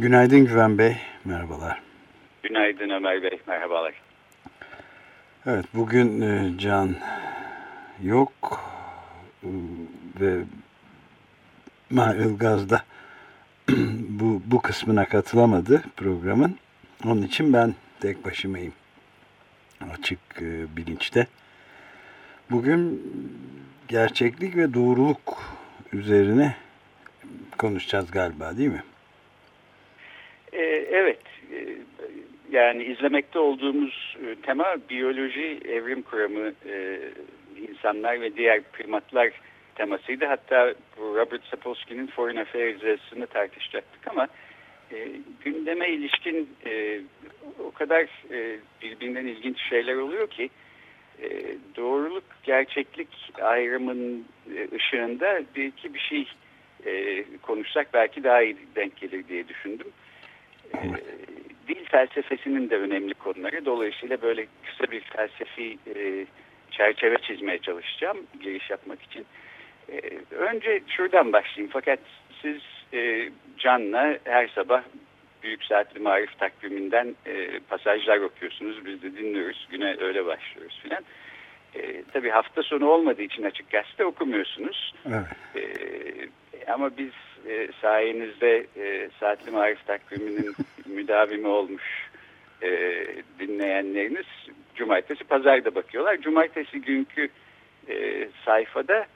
Günaydın Güven Bey, merhabalar. Günaydın Ömer Bey, merhabalar. Evet, bugün e, Can yok e, ve Ilgaz da bu, bu kısmına katılamadı programın. Onun için ben tek başımayım açık e, bilinçte. Bugün gerçeklik ve doğruluk üzerine konuşacağız galiba değil mi? Evet, ee, yani izlemekte olduğumuz e, tema biyoloji, evrim kuramı, e, insanlar ve diğer primatlar temasıydı. Hatta Robert Sapolsky'nin Foreign Affairs yazısını tartışacaktık ama e, gündeme ilişkin e, o kadar e, birbirinden ilginç şeyler oluyor ki e, doğruluk, gerçeklik ayrımın e, ışığında bir iki bir şey e, konuşsak belki daha iyi denk gelir diye düşündüm. E, dil felsefesinin de önemli konuları. Dolayısıyla böyle kısa bir felsefi e, çerçeve çizmeye çalışacağım giriş yapmak için. E, önce şuradan başlayayım. Fakat siz e, Can'la her sabah Büyük Saatli Marif takviminden e, pasajlar okuyorsunuz. Biz de dinliyoruz. Güne öyle başlıyoruz filan. E, tabii hafta sonu olmadığı için açık gazete okumuyorsunuz. Evet. E, ama biz e, sayenizde e, Saatli Marif takviminin müdavimi olmuş e, dinleyenleriniz cumartesi pazarda bakıyorlar. Cumartesi günkü e, sayfada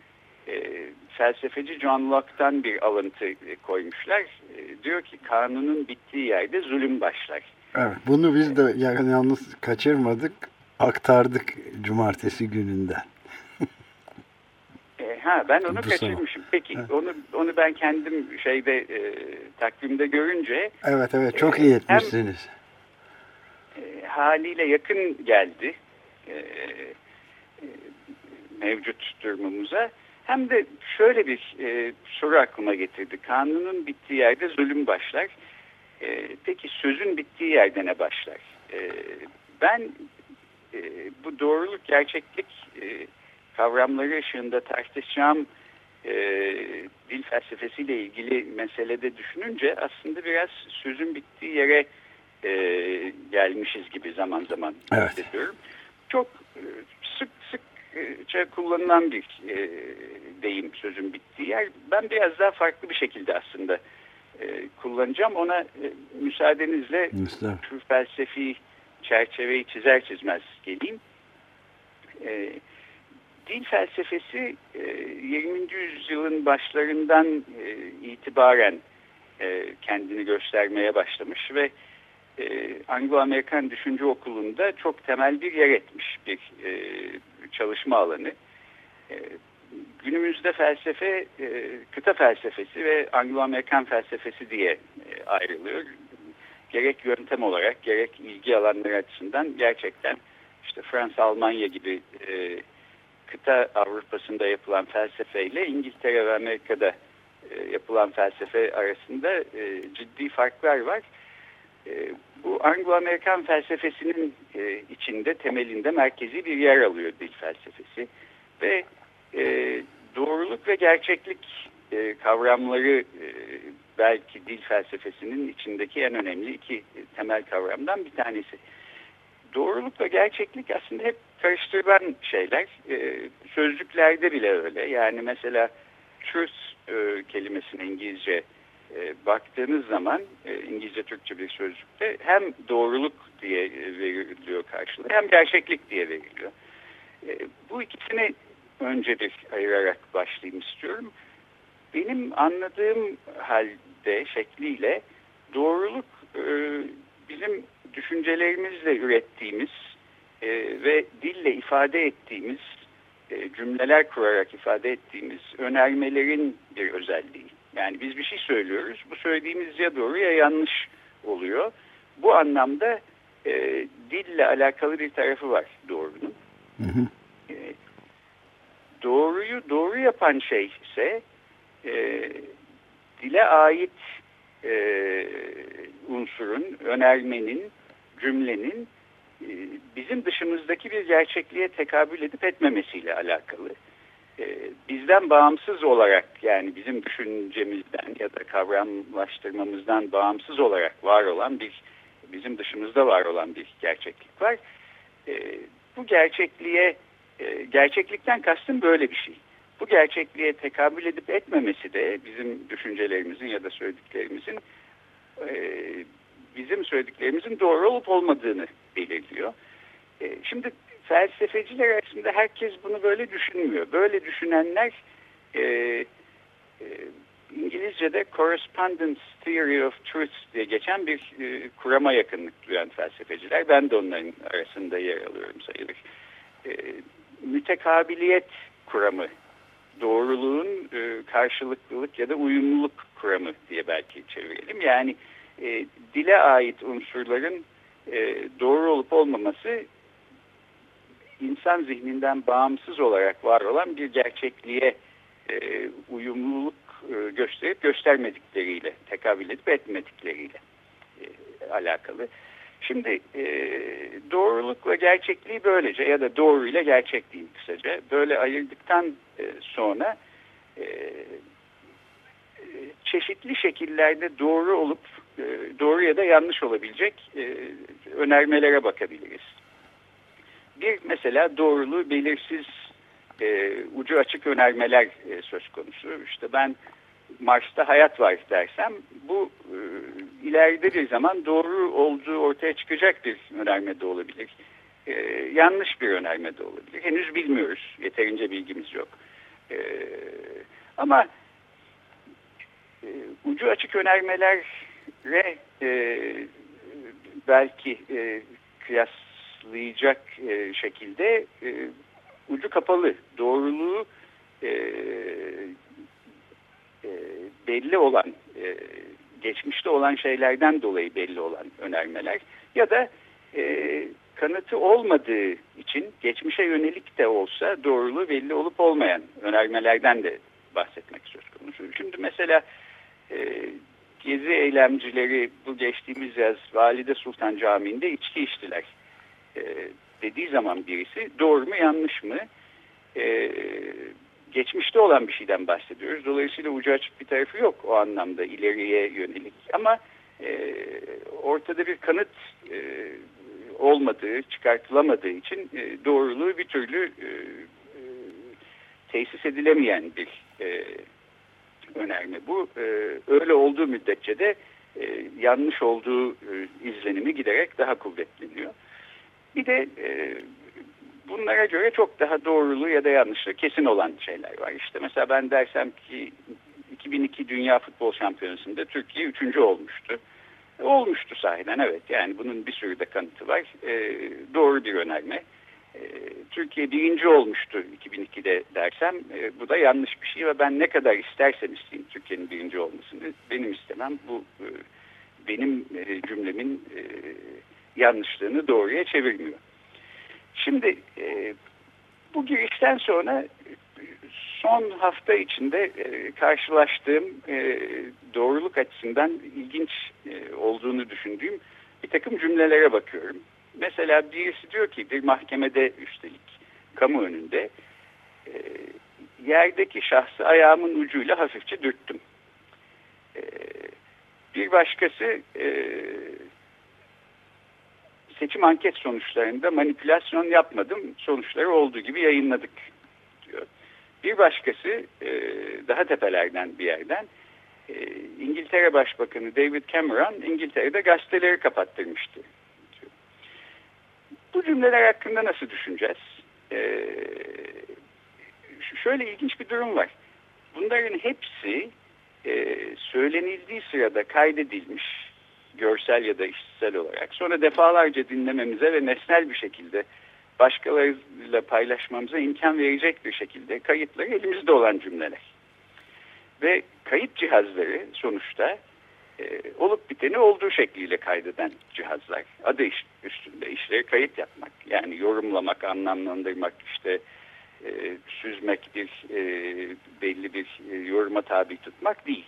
e, felsefeci John Locke'tan bir alıntı e, koymuşlar. E, diyor ki kanunun bittiği yerde zulüm başlar. Evet, bunu biz de yani yalnız kaçırmadık, aktardık cumartesi gününden. E, ha ben onu kaçırmışım. Peki Evet. onu onu ben kendim şeyde e, takvimde görünce Evet evet çok iyi Hem- etmişsiniz. e, haliyle yakın geldi e, e, mevcut durumumuza. Hem de şöyle bir e, soru aklıma getirdi. Kanunun bittiği yerde zulüm başlar. E, peki sözün bittiği yerde ne başlar? E, ben e, bu doğruluk, gerçeklik e, kavramları ışığında tartışacağım e, dil felsefesiyle ilgili meselede düşününce aslında biraz sözün bittiği yere e, gelmişiz gibi zaman zaman Evet. hissediyorum. Çok e, sık sıkça kullanılan bir e, deyim sözün bittiği yer. Ben biraz daha farklı bir şekilde aslında e, kullanacağım. Ona e, müsaadenizle şu felsefi çerçeveyi çizer çizmez geleyim. E, dil felsefesi e, 20. yüzyılın başlarından e, itibaren e, kendini göstermeye başlamış ve e, Anglo-Amerikan Düşünce Okulu'nda çok temel bir yer etmiş bir e, çalışma alanı. E, günümüzde felsefe e, kıta felsefesi ve Anglo-Amerikan felsefesi diye e, ayrılıyor. Gerek yöntem olarak gerek ilgi alanları açısından gerçekten işte Fransa, Almanya gibi e, kıta Avrupa'sında yapılan felsefeyle İngiltere ve Amerika'da e, yapılan felsefe arasında e, ciddi farklar var. E, bu Anglo-Amerikan felsefesinin içinde temelinde merkezi bir yer alıyor dil felsefesi ve doğruluk ve gerçeklik kavramları belki dil felsefesinin içindeki en önemli iki temel kavramdan bir tanesi. Doğruluk ve gerçeklik aslında hep karıştırılan şeyler. E, sözlüklerde bile öyle. Yani mesela truth e, kelimesine İngilizce e, baktığınız zaman e, İngilizce Türkçe bir sözlükte hem doğruluk diye e, veriliyor karşılığı hem gerçeklik diye veriliyor. Bu ikisini önce bir ayırarak başlayayım istiyorum. Benim anladığım halde şekliyle doğruluk bizim düşüncelerimizle ürettiğimiz e, ve dille ifade ettiğimiz e, cümleler kurarak ifade ettiğimiz önermelerin bir özelliği. Yani biz bir şey söylüyoruz. Bu söylediğimiz ya doğru ya yanlış oluyor. Bu anlamda e, dille alakalı bir tarafı var doğrunun. Hı hı. E, doğruyu doğru yapan şey ise e, dile ait e, unsurun, önermenin, cümlenin bizim dışımızdaki bir gerçekliğe tekabül edip etmemesiyle alakalı. E, bizden bağımsız olarak yani bizim düşüncemizden ya da kavramlaştırmamızdan bağımsız olarak var olan bir bizim dışımızda var olan bir gerçeklik var. E, bu gerçekliğe e, gerçeklikten kastım böyle bir şey. Bu gerçekliğe tekabül edip etmemesi de bizim düşüncelerimizin ya da söylediklerimizin e, bizim söylediklerimizin doğru olup olmadığını belirliyor. E, şimdi felsefeciler arasında herkes bunu böyle düşünmüyor. Böyle düşünenler e, e, İngilizce'de correspondence theory of truth diye geçen bir e, kurama yakınlık duyan felsefeciler. Ben de onların arasında yer alıyorum sayılır. E, mütekabiliyet kuramı, doğruluğun e, karşılıklılık ya da uyumluluk kuramı diye belki çevirelim. Yani e, dile ait unsurların e, doğru olup olmaması insan zihninden bağımsız olarak var olan bir gerçekliğe e, uyumluluk e, gösterip göstermedikleriyle, tekabül edip etmedikleriyle e, alakalı. Şimdi e, doğrulukla gerçekliği böylece ya da doğru ile gerçekliği kısaca böyle ayırdıktan e, sonra e, çeşitli şekillerde doğru olup e, doğru ya da yanlış olabilecek e, önermelere bakabiliriz. Bir mesela doğruluğu belirsiz e, ucu açık önermeler e, söz konusu. İşte ben Mars'ta hayat var dersem bu e, ileride bir zaman doğru olduğu ortaya çıkacak bir önerme de olabilir. E, yanlış bir önerme de olabilir. Henüz bilmiyoruz. Yeterince bilgimiz yok. E, ama e, ucu açık önermelere e, belki e, kıyaslayacak e, şekilde e, ucu kapalı doğruluğu e, e, belli olan e, geçmişte olan şeylerden dolayı belli olan önermeler ya da e, kanıtı olmadığı için geçmişe yönelik de olsa doğruluğu belli olup olmayan önermelerden de bahsetmek söz konusu. Şimdi mesela e, gezi eylemcileri bu geçtiğimiz yaz Valide Sultan Camii'nde içki içtiler e, dediği zaman birisi doğru mu yanlış mı e, geçmişte olan bir şeyden bahsediyoruz. Dolayısıyla ucu açık bir tarafı yok o anlamda ileriye yönelik ama e, ortada bir kanıt e, olmadığı, çıkartılamadığı için e, doğruluğu bir türlü e, e, tesis edilemeyen bir e, önerme. Bu e, öyle olduğu müddetçe de e, yanlış olduğu e, izlenimi giderek daha kuvvetleniyor. Bir de e, bunlara göre çok daha doğruluğu ya da yanlışlığı kesin olan şeyler var. İşte mesela ben dersem ki 2002 Dünya Futbol Şampiyonası'nda Türkiye üçüncü olmuştu. Olmuştu sahiden evet yani bunun bir sürü de kanıtı var. E, doğru bir önerme. E, Türkiye birinci olmuştu 2002'de dersem e, bu da yanlış bir şey ve ben ne kadar istersem isteyeyim Türkiye'nin birinci olmasını benim istemem bu e, benim cümlemin yanlışlığını doğruya çevirmiyor. Şimdi e, bu girişten sonra son hafta içinde e, karşılaştığım e, doğruluk açısından ilginç e, olduğunu düşündüğüm bir takım cümlelere bakıyorum. Mesela birisi diyor ki bir mahkemede üstelik kamu önünde e, yerdeki şahsı ayağımın ucuyla hafifçe dürttüm. E, bir başkası e, seçim anket sonuçlarında manipülasyon yapmadım. Sonuçları olduğu gibi yayınladık diyor. Bir başkası e, daha tepelerden bir yerden e, İngiltere Başbakanı David Cameron İngiltere'de gazeteleri kapattırmıştı. Diyor. Bu cümleler hakkında nasıl düşüneceğiz? E, şöyle ilginç bir durum var. Bunların hepsi söylenildiği sırada kaydedilmiş görsel ya da işitsel olarak. Sonra defalarca dinlememize ve nesnel bir şekilde başkalarıyla paylaşmamıza imkan verecek bir şekilde kayıtları elimizde olan cümleler. ve kayıt cihazları sonuçta e, olup biteni olduğu şekliyle kaydeden cihazlar. Adı iş, üstünde işleri kayıt yapmak. Yani yorumlamak, anlamlandırmak, işte e, süzmek, bir e, belli bir e, yoruma tabi tutmak değil.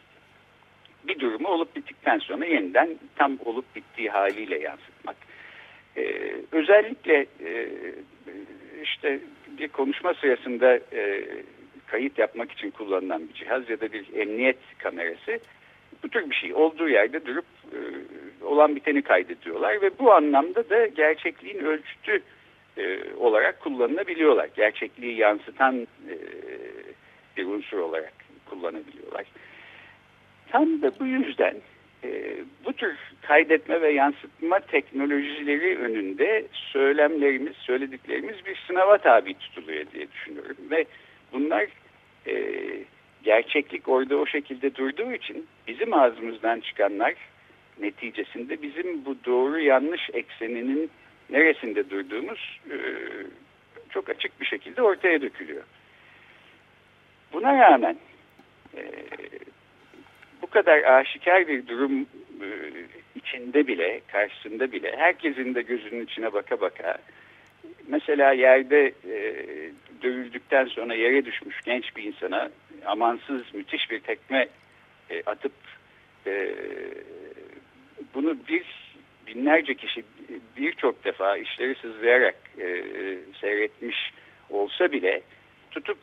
Bir durumu olup bittikten sonra yeniden tam olup bittiği haliyle yansıtmak. E, özellikle e, işte bir konuşma sırasında e, kayıt yapmak için kullanılan bir cihaz ya da bir emniyet kamerası bu tür bir şey olduğu yerde durup e, olan biteni kaydediyorlar ve bu anlamda da gerçekliğin ölçütü e, olarak kullanılabiliyorlar. Gerçekliği yansıtan e, bir unsur olarak kullanabiliyorlar. Tam da bu yüzden e, bu tür kaydetme ve yansıtma teknolojileri önünde söylemlerimiz, söylediklerimiz bir sınava tabi tutuluyor diye düşünüyorum. Ve bunlar e, gerçeklik orada o şekilde durduğu için bizim ağzımızdan çıkanlar neticesinde bizim bu doğru yanlış ekseninin neresinde durduğumuz e, çok açık bir şekilde ortaya dökülüyor. Buna rağmen e, kadar aşikar bir durum e, içinde bile, karşısında bile herkesin de gözünün içine baka baka mesela yerde e, dövüldükten sonra yere düşmüş genç bir insana amansız müthiş bir tekme e, atıp e, bunu bir binlerce kişi birçok defa işleri sızlayarak e, seyretmiş olsa bile tutup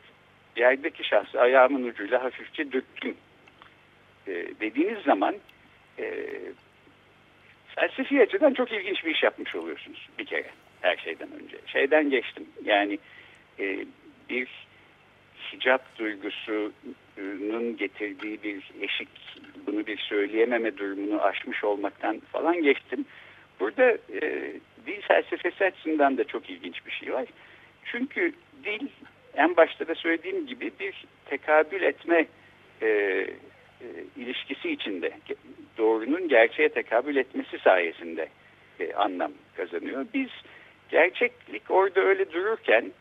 yerdeki şahsı ayağımın ucuyla hafifçe döktüm e, dediğiniz zaman e, felsefi açıdan çok ilginç bir iş yapmış oluyorsunuz bir kere her şeyden önce. Şeyden geçtim yani e, bir hicap duygusunun getirdiği bir eşik, bunu bir söyleyememe durumunu aşmış olmaktan falan geçtim. Burada e, dil felsefesi açısından da çok ilginç bir şey var. Çünkü dil en başta da söylediğim gibi bir tekabül etme e, e, ilişkisi içinde doğrunun gerçeğe tekabül etmesi sayesinde e, anlam kazanıyor. Biz gerçeklik orada öyle dururken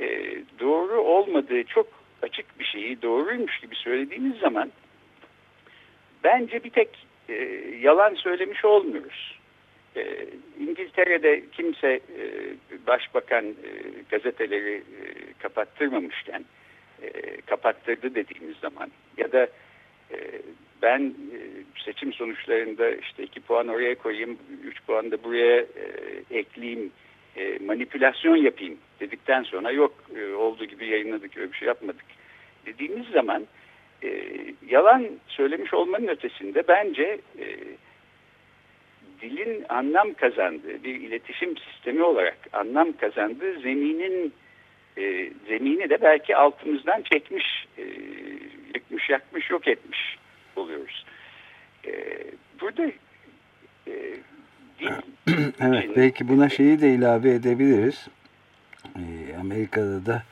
e, doğru olmadığı çok açık bir şeyi doğruymuş gibi söylediğimiz zaman bence bir tek e, yalan söylemiş olmuyoruz. E, İngiltere'de kimse e, başbakan e, gazeteleri e, kapattırmamışken e, kapattırdı dediğimiz zaman ya da ben e, seçim sonuçlarında işte iki puan oraya koyayım, üç puan da buraya e, ekleyeyim e, manipülasyon yapayım dedikten sonra yok olduğu gibi yayınladık öyle bir şey yapmadık dediğimiz zaman yalan söylemiş olmanın ötesinde bence dilin anlam kazandığı bir iletişim sistemi olarak anlam kazandığı zeminin e, zemini de belki altımızdan çekmiş, e, yıkmış, yakmış, yok etmiş oluyoruz. E, burada e, evet belki buna şeyi de ilave edebiliriz. Ee, Amerika'da da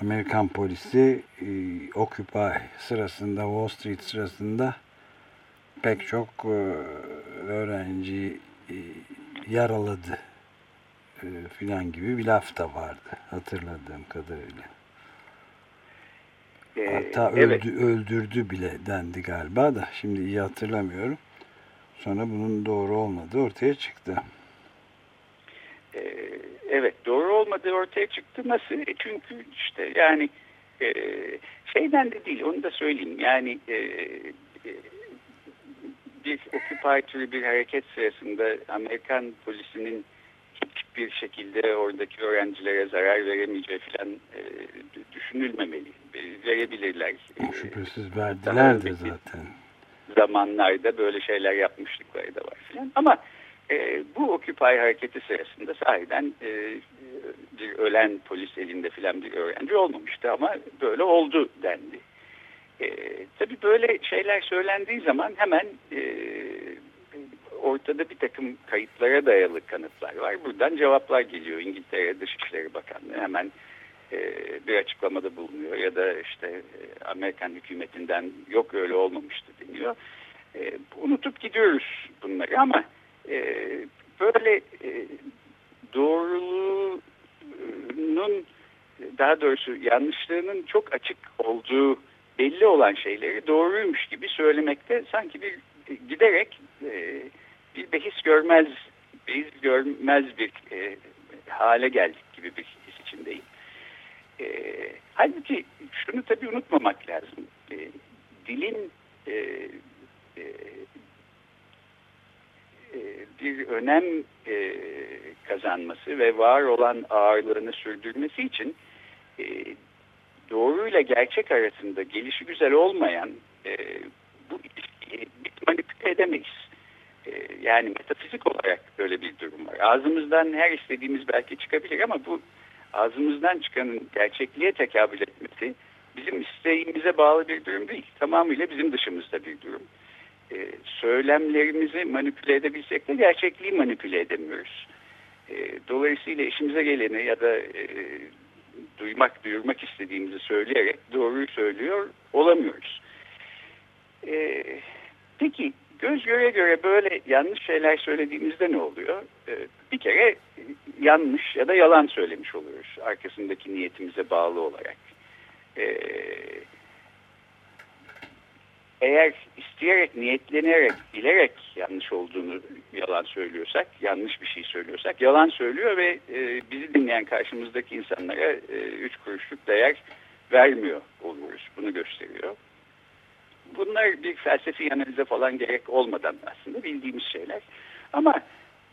Amerikan polisi e, Occupy sırasında Wall Street sırasında pek çok e, öğrenci e, yaraladı e, filan gibi bir laf da vardı hatırladığım kadarıyla. Ee, Hatta evet. öldü, öldürdü bile dendi galiba da şimdi iyi hatırlamıyorum. Sonra bunun doğru olmadığı ortaya çıktı. Ee, evet doğru olmadığı ortaya çıktı. Nasıl? E çünkü işte yani e, şeyden de değil onu da söyleyeyim. Yani e, e, bir Occupy türü bir hareket sırasında Amerikan polisinin hiçbir şekilde oradaki öğrencilere zarar veremeyeceği falan e, düşünülmemeli. E, verebilirler. Şüphesiz verdiler de zaten zamanlarda böyle şeyler yapmışlıkları da var filan. Ama e, bu Occupy hareketi sırasında sahiden e, bir ölen polis elinde filan bir öğrenci olmamıştı ama böyle oldu dendi. E, tabii böyle şeyler söylendiği zaman hemen e, ortada bir takım kayıtlara dayalı kanıtlar var. Buradan cevaplar geliyor. İngiltere Dışişleri Bakanlığı hemen e, bir açıklamada bulunuyor ya da işte e, Amerikan hükümetinden yok öyle olmamıştı deniyor. E, unutup gidiyoruz bunları ama böyle doğruluğunun daha doğrusu yanlışlığının çok açık olduğu belli olan şeyleri doğruymuş gibi söylemekte sanki bir giderek e, bir behis görmez behis görmez bir e, hale geldik gibi bir his içindeyim. E, halbuki şunu tabii unutmamak lazım. E, dilin e, e, e bir önem e, kazanması ve var olan ağırlığını sürdürmesi için e, doğruyla gerçek arasında gelişi güzel olmayan e, bu ilişkiyi manipüle edemeyiz. E, yani metafizik olarak böyle bir durum var. Ağzımızdan her istediğimiz belki çıkabilir ama bu ağzımızdan çıkanın gerçekliğe tekabül etmesi bizim isteğimize bağlı bir durum değil. Tamamıyla bizim dışımızda bir durum. E, söylemlerimizi manipüle edebilsek de gerçekliği manipüle edemiyoruz. E, dolayısıyla işimize geleni ya da e, duymak, duyurmak istediğimizi söyleyerek doğruyu söylüyor olamıyoruz. E, peki göz göre göre böyle yanlış şeyler söylediğimizde ne oluyor? E, bir kere yanlış ya da yalan söylemiş oluyoruz arkasındaki niyetimize bağlı olarak. E, eğer isteyerek, niyetlenerek, bilerek yanlış olduğunu yalan söylüyorsak, yanlış bir şey söylüyorsak yalan söylüyor ve e, bizi dinleyen karşımızdaki insanlara e, üç kuruşluk değer vermiyor oluyoruz. Bunu gösteriyor. Bunlar bir felsefi analize falan gerek olmadan aslında bildiğimiz şeyler. Ama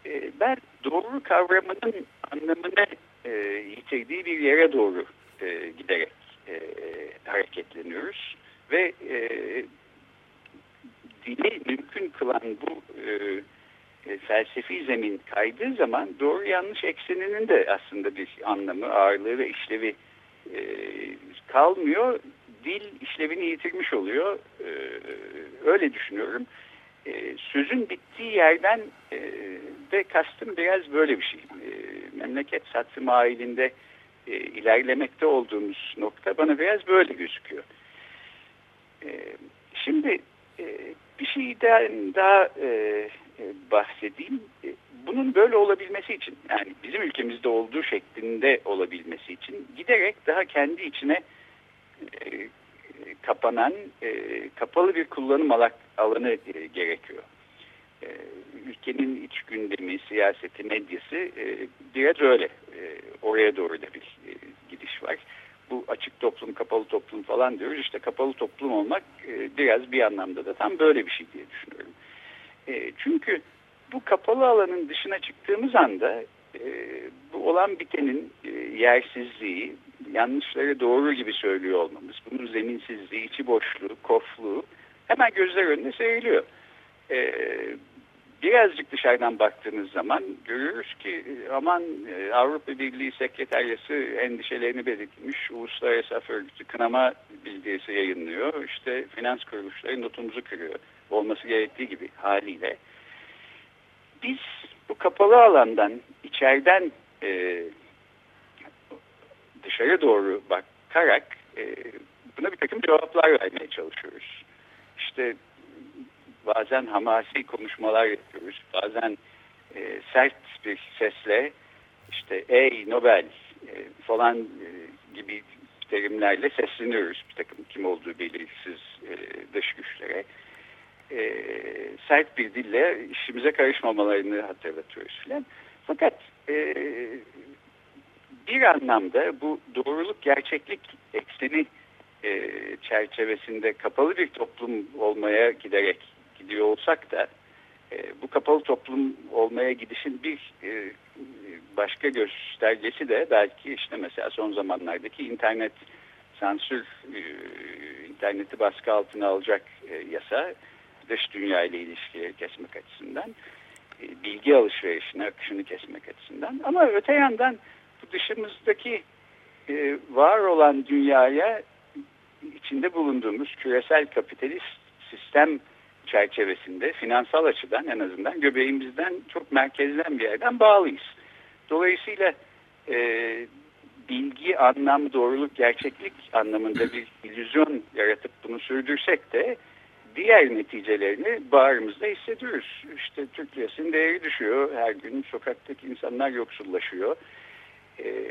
e, ben doğru kavramının anlamını e, yitirdiği bir yere doğru e, giderek e, hareketleniyoruz. Ve e, dili mümkün kılan bu e, e, felsefi zemin kaydığı zaman doğru yanlış ekseninin de aslında bir anlamı, ağırlığı ve işlevi e, kalmıyor. Dil işlevini yitirmiş oluyor. E, öyle düşünüyorum. E, sözün bittiği yerden e, de kastım biraz böyle bir şey. E, memleket satı mailinde e, ilerlemekte olduğumuz nokta bana biraz böyle gözüküyor. E, şimdi e, bir şeyden daha e, e, bahsedeyim. E, bunun böyle olabilmesi için yani bizim ülkemizde olduğu şeklinde olabilmesi için giderek daha kendi içine e, kapanan e, kapalı bir kullanım alanı e, gerekiyor. E, ülkenin iç gündemi, siyaseti, medyası e, biraz öyle. E, oraya doğru da bir e, gidiş var bu açık toplum, kapalı toplum falan diyoruz. İşte kapalı toplum olmak e, biraz bir anlamda da tam böyle bir şey diye düşünüyorum. E, çünkü bu kapalı alanın dışına çıktığımız anda e, bu olan bitenin e, yersizliği, yanlışları doğru gibi söylüyor olmamız, bunun zeminsizliği, içi boşluğu, kofluğu hemen gözler önüne seriliyor. E, birazcık dışarıdan baktığınız zaman görüyoruz ki aman e, Avrupa Birliği Sekreteryası endişelerini belirtmiş. Uluslararası Af Örgütü kınama bildirisi yayınlıyor. İşte finans kuruluşları notumuzu kırıyor. Olması gerektiği gibi haliyle. Biz bu kapalı alandan içeriden e, dışarı doğru bakarak e, buna bir takım cevaplar vermeye çalışıyoruz. İşte bazen hamasi konuşmalar yapıyoruz. Bazen e, sert bir sesle işte ey Nobel e, falan e, gibi terimlerle sesleniyoruz. Bir takım kim olduğu belirsiz e, dış güçlere. E, sert bir dille işimize karışmamalarını hatırlatıyoruz filan. Fakat e, bir anlamda bu doğruluk gerçeklik ekseni e, çerçevesinde kapalı bir toplum olmaya giderek gidiyor olsak da e, bu kapalı toplum olmaya gidişin bir e, başka göstergesi de belki işte mesela son zamanlardaki internet sansür, e, interneti baskı altına alacak e, yasa dış dünya ile ilişkileri kesmek açısından, e, bilgi alışverişine akışını kesmek açısından. Ama öte yandan dışımızdaki e, var olan dünyaya içinde bulunduğumuz küresel kapitalist sistem çerçevesinde finansal açıdan en azından göbeğimizden çok merkezden bir yerden bağlıyız. Dolayısıyla e, bilgi, anlam, doğruluk, gerçeklik anlamında bir illüzyon yaratıp bunu sürdürsek de diğer neticelerini bağrımızda hissediyoruz. İşte Türk lirasının değeri düşüyor. Her gün sokaktaki insanlar yoksullaşıyor. Ee,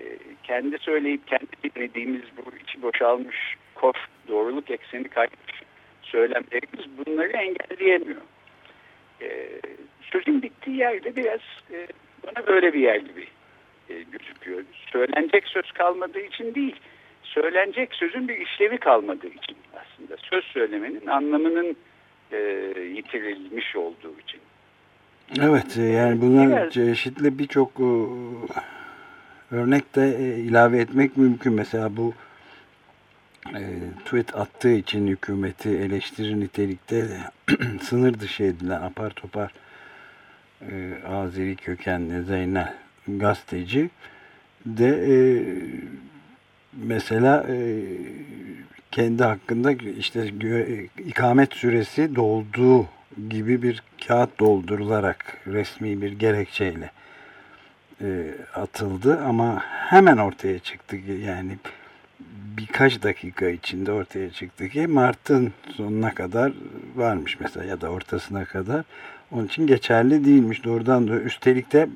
kendi söyleyip kendi dinlediğimiz bu içi boşalmış kof, doğruluk ekseni kaymış söylemlerimiz bunları engelleyemiyor. E, sözün bittiği yerde biraz e, bana böyle bir yer gibi e, gözüküyor. Söylenecek söz kalmadığı için değil, söylenecek sözün bir işlevi kalmadığı için aslında. Söz söylemenin anlamının e, yitirilmiş olduğu için. Evet e, yani evet. çeşitli birçok e, örnek de e, ilave etmek mümkün. Mesela bu tweet attığı için hükümeti eleştiri nitelikte sınır dışı edilen apar topar Azeri kökenli Zeynel gazeteci de mesela kendi hakkında işte ikamet süresi dolduğu gibi bir kağıt doldurularak resmi bir gerekçeyle e, atıldı ama hemen ortaya çıktı yani birkaç dakika içinde ortaya çıktı ki Mart'ın sonuna kadar varmış mesela ya da ortasına kadar. Onun için geçerli değilmiş. Doğrudan da üstelik de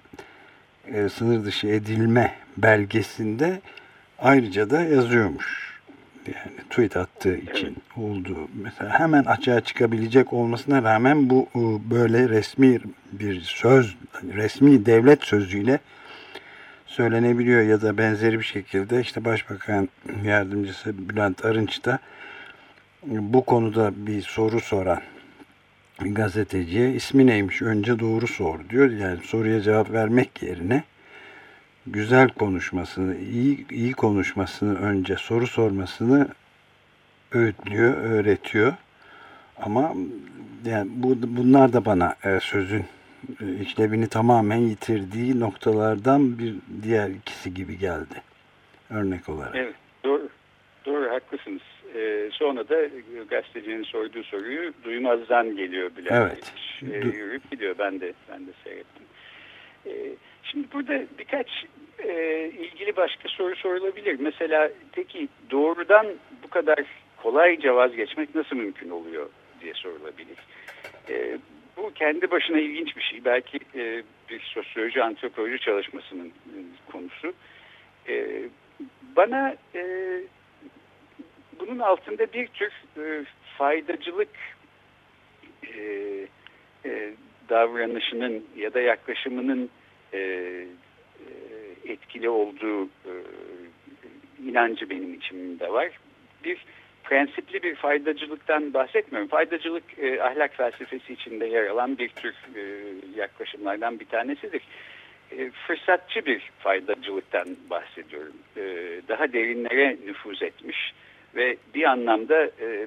e, sınır dışı edilme belgesinde ayrıca da yazıyormuş tweet attığı için evet. olduğu mesela hemen açığa çıkabilecek olmasına rağmen bu e, böyle resmi bir söz resmi devlet sözüyle söylenebiliyor ya da benzeri bir şekilde işte Başbakan Yardımcısı Bülent Arınç da bu konuda bir soru soran gazeteciye ismi neymiş önce doğru sor diyor. Yani soruya cevap vermek yerine güzel konuşmasını, iyi, iyi konuşmasını önce soru sormasını öğütlüyor, öğretiyor. Ama yani bu, bunlar da bana e, sözün e, işlevini tamamen yitirdiği noktalardan bir diğer ikisi gibi geldi. Örnek olarak. Evet, doğru. Doğru, haklısınız. Ee, sonra da gazetecinin sorduğu soruyu duymazdan geliyor bile. Evet. Ee, yürüyüp gidiyor. Ben de ben de seyrettim. Ee, Şimdi burada birkaç e, ilgili başka soru sorulabilir. Mesela peki doğrudan bu kadar kolayca vazgeçmek nasıl mümkün oluyor diye sorulabilir. E, bu kendi başına ilginç bir şey. Belki e, bir sosyoloji, antropoloji çalışmasının e, konusu. E, bana bunun altında bir tür faydacılık davranışının ya da yaklaşımının e, e, etkili olduğu e, inancı benim içimde var. Bir prensipli bir faydacılıktan bahsetmiyorum. Faydacılık e, ahlak felsefesi içinde yer alan bir tür e, yaklaşımlardan bir tanesidir. E, fırsatçı bir faydacılıktan bahsediyorum. E, daha derinlere nüfuz etmiş ve bir anlamda e,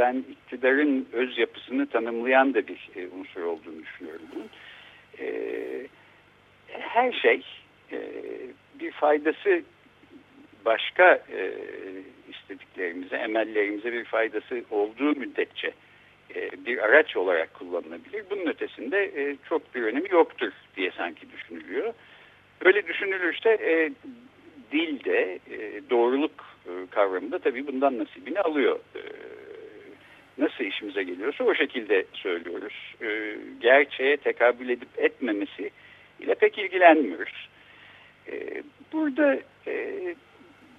ben iktidarın öz yapısını tanımlayan da bir e, unsur olduğunu düşünüyorum. E, her şey e, bir faydası başka e, istediklerimize, emellerimize bir faydası olduğu müddetçe e, bir araç olarak kullanılabilir. Bunun ötesinde e, çok bir önemi yoktur diye sanki düşünülüyor. Öyle düşünülürse e, dil de e, doğruluk e, kavramı da tabii bundan nasibini alıyor. E, nasıl işimize geliyorsa o şekilde söylüyoruz. E, gerçeğe tekabül edip etmemesi ile pek ilgilenmiyoruz. E, burada e,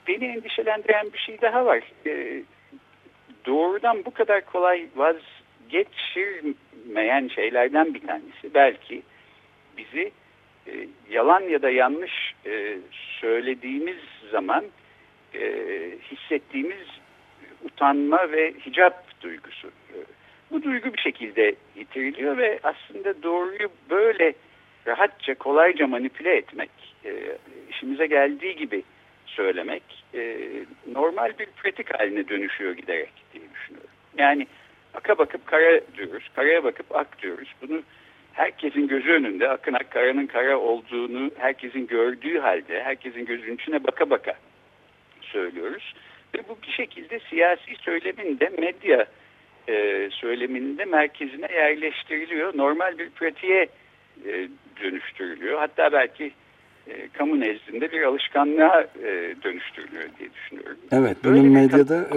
beni endişelendiren bir şey daha var. E, doğrudan bu kadar kolay vazgeçirmeyen şeylerden bir tanesi belki bizi e, yalan ya da yanlış e, söylediğimiz zaman e, hissettiğimiz utanma ve hicap duygusu. Bu duygu bir şekilde yitiriliyor ve aslında doğruyu böyle rahatça, kolayca manipüle etmek, e, işimize geldiği gibi söylemek e, normal bir pratik haline dönüşüyor giderek diye düşünüyorum. Yani aka bakıp kara diyoruz, karaya bakıp ak diyoruz. Bunu herkesin gözü önünde akın ak karanın kara olduğunu herkesin gördüğü halde herkesin gözünün içine baka baka söylüyoruz. Ve bu bir şekilde siyasi söylemin de medya e, söyleminin de merkezine yerleştiriliyor. Normal bir pratiğe e, dönüştürülüyor. Hatta belki e, kamu nezdinde bir alışkanlığa e, dönüştürülüyor diye düşünüyorum. Evet, bunun Böyle medyada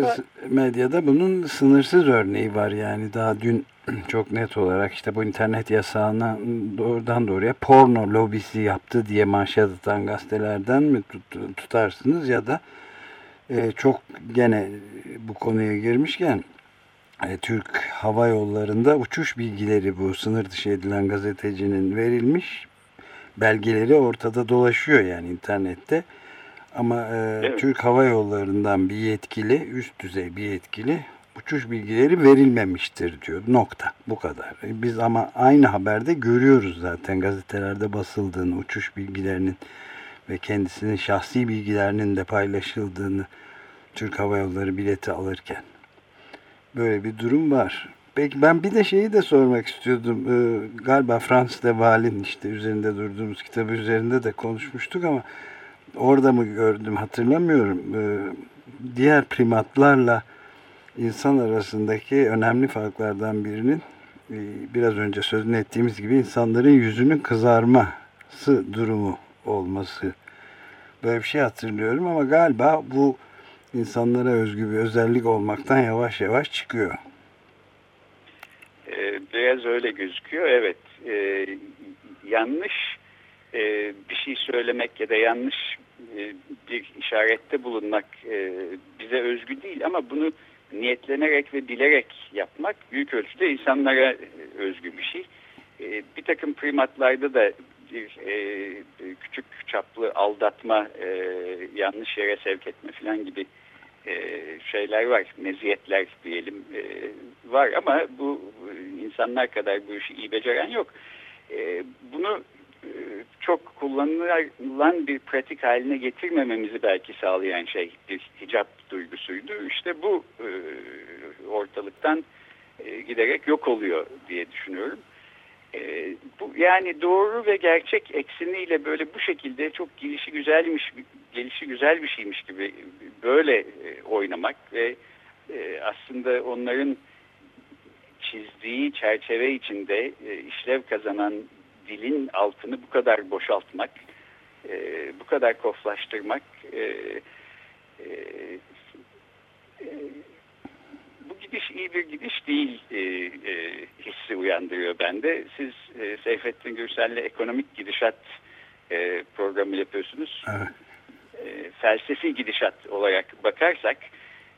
medyada bunun sınırsız örneği var yani daha dün çok net olarak işte bu internet yasağına doğrudan doğruya porno lobisi yaptı diye manşet atan gazetelerden mi tut, tutarsınız ya da e, çok gene bu konuya girmişken e, Türk Hava Yolları'nda uçuş bilgileri bu sınır dışı edilen gazetecinin verilmiş belgeleri ortada dolaşıyor yani internette. Ama e, evet. Türk Hava Yolları'ndan bir yetkili, üst düzey bir yetkili uçuş bilgileri verilmemiştir diyor. Nokta. Bu kadar. E, biz ama aynı haberde görüyoruz zaten gazetelerde basıldığını, uçuş bilgilerinin ve kendisinin şahsi bilgilerinin de paylaşıldığını Türk Hava Yolları bileti alırken. Böyle bir durum var. Peki ben bir de şeyi de sormak istiyordum. Ee, galiba Frans de Val'in işte üzerinde durduğumuz kitabı üzerinde de konuşmuştuk ama orada mı gördüm hatırlamıyorum. Ee, diğer primatlarla insan arasındaki önemli farklardan birinin e, biraz önce sözünü ettiğimiz gibi insanların yüzünün kızarması durumu olması. Böyle bir şey hatırlıyorum ama galiba bu insanlara özgü bir özellik olmaktan yavaş yavaş çıkıyor. Ee, biraz öyle gözüküyor. Evet. Ee, yanlış e, bir şey söylemek ya da yanlış e, bir işarette bulunmak e, bize özgü değil ama bunu niyetlenerek ve bilerek yapmak büyük ölçüde insanlara özgü bir şey. Bir takım primatlarda da bir küçük çaplı aldatma, yanlış yere sevk etme falan gibi şeyler var, meziyetler diyelim var ama bu insanlar kadar bu işi iyi beceren yok. Bunu çok kullanılan bir pratik haline getirmememizi belki sağlayan şey bir hicap duygusuydu. İşte bu e, ortalıktan e, giderek yok oluyor diye düşünüyorum. E, bu yani doğru ve gerçek eksiniyle böyle bu şekilde çok gelişi güzelmiş, gelişi güzel bir şeymiş gibi böyle e, oynamak ve e, aslında onların çizdiği çerçeve içinde e, işlev kazanan dilin altını bu kadar boşaltmak, bu kadar koflaştırmak gidiş iyi bir gidiş değil e, e, hissi uyandırıyor bende. Siz e, Seyfettin Gürsel'le ekonomik gidişat e, programı yapıyorsunuz. Evet. E, felsefi gidişat olarak bakarsak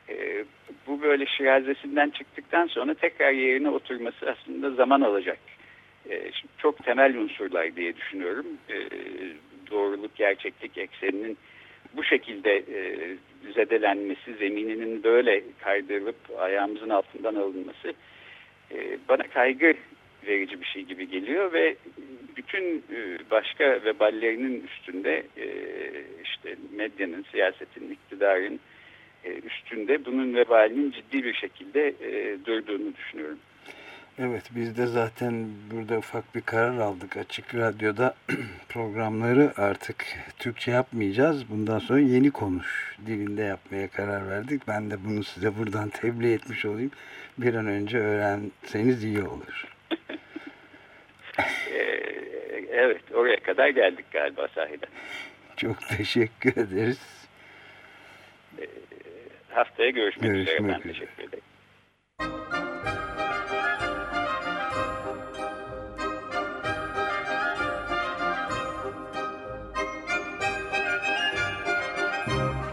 e, bu böyle şirazesinden çıktıktan sonra tekrar yerine oturması aslında zaman alacak e, çok temel unsurlar diye düşünüyorum. E, doğruluk, gerçeklik ekseninin bu şekilde e, zedelenmesi, zemininin böyle kaydırılıp ayağımızın altından alınması bana kaygı verici bir şey gibi geliyor ve bütün başka veballerinin üstünde işte medyanın, siyasetin, iktidarın üstünde bunun vebalinin ciddi bir şekilde durduğunu düşünüyorum. Evet biz de zaten burada ufak bir karar aldık. Açık Radyo'da programları artık Türkçe yapmayacağız. Bundan sonra yeni konuş dilinde yapmaya karar verdik. Ben de bunu size buradan tebliğ etmiş olayım. Bir an önce öğrenseniz iyi olur. Ee, evet oraya kadar geldik galiba sahiden. Çok teşekkür ederiz. Ee, haftaya görüşmek, görüşmek üzere. Ben teşekkür ederim.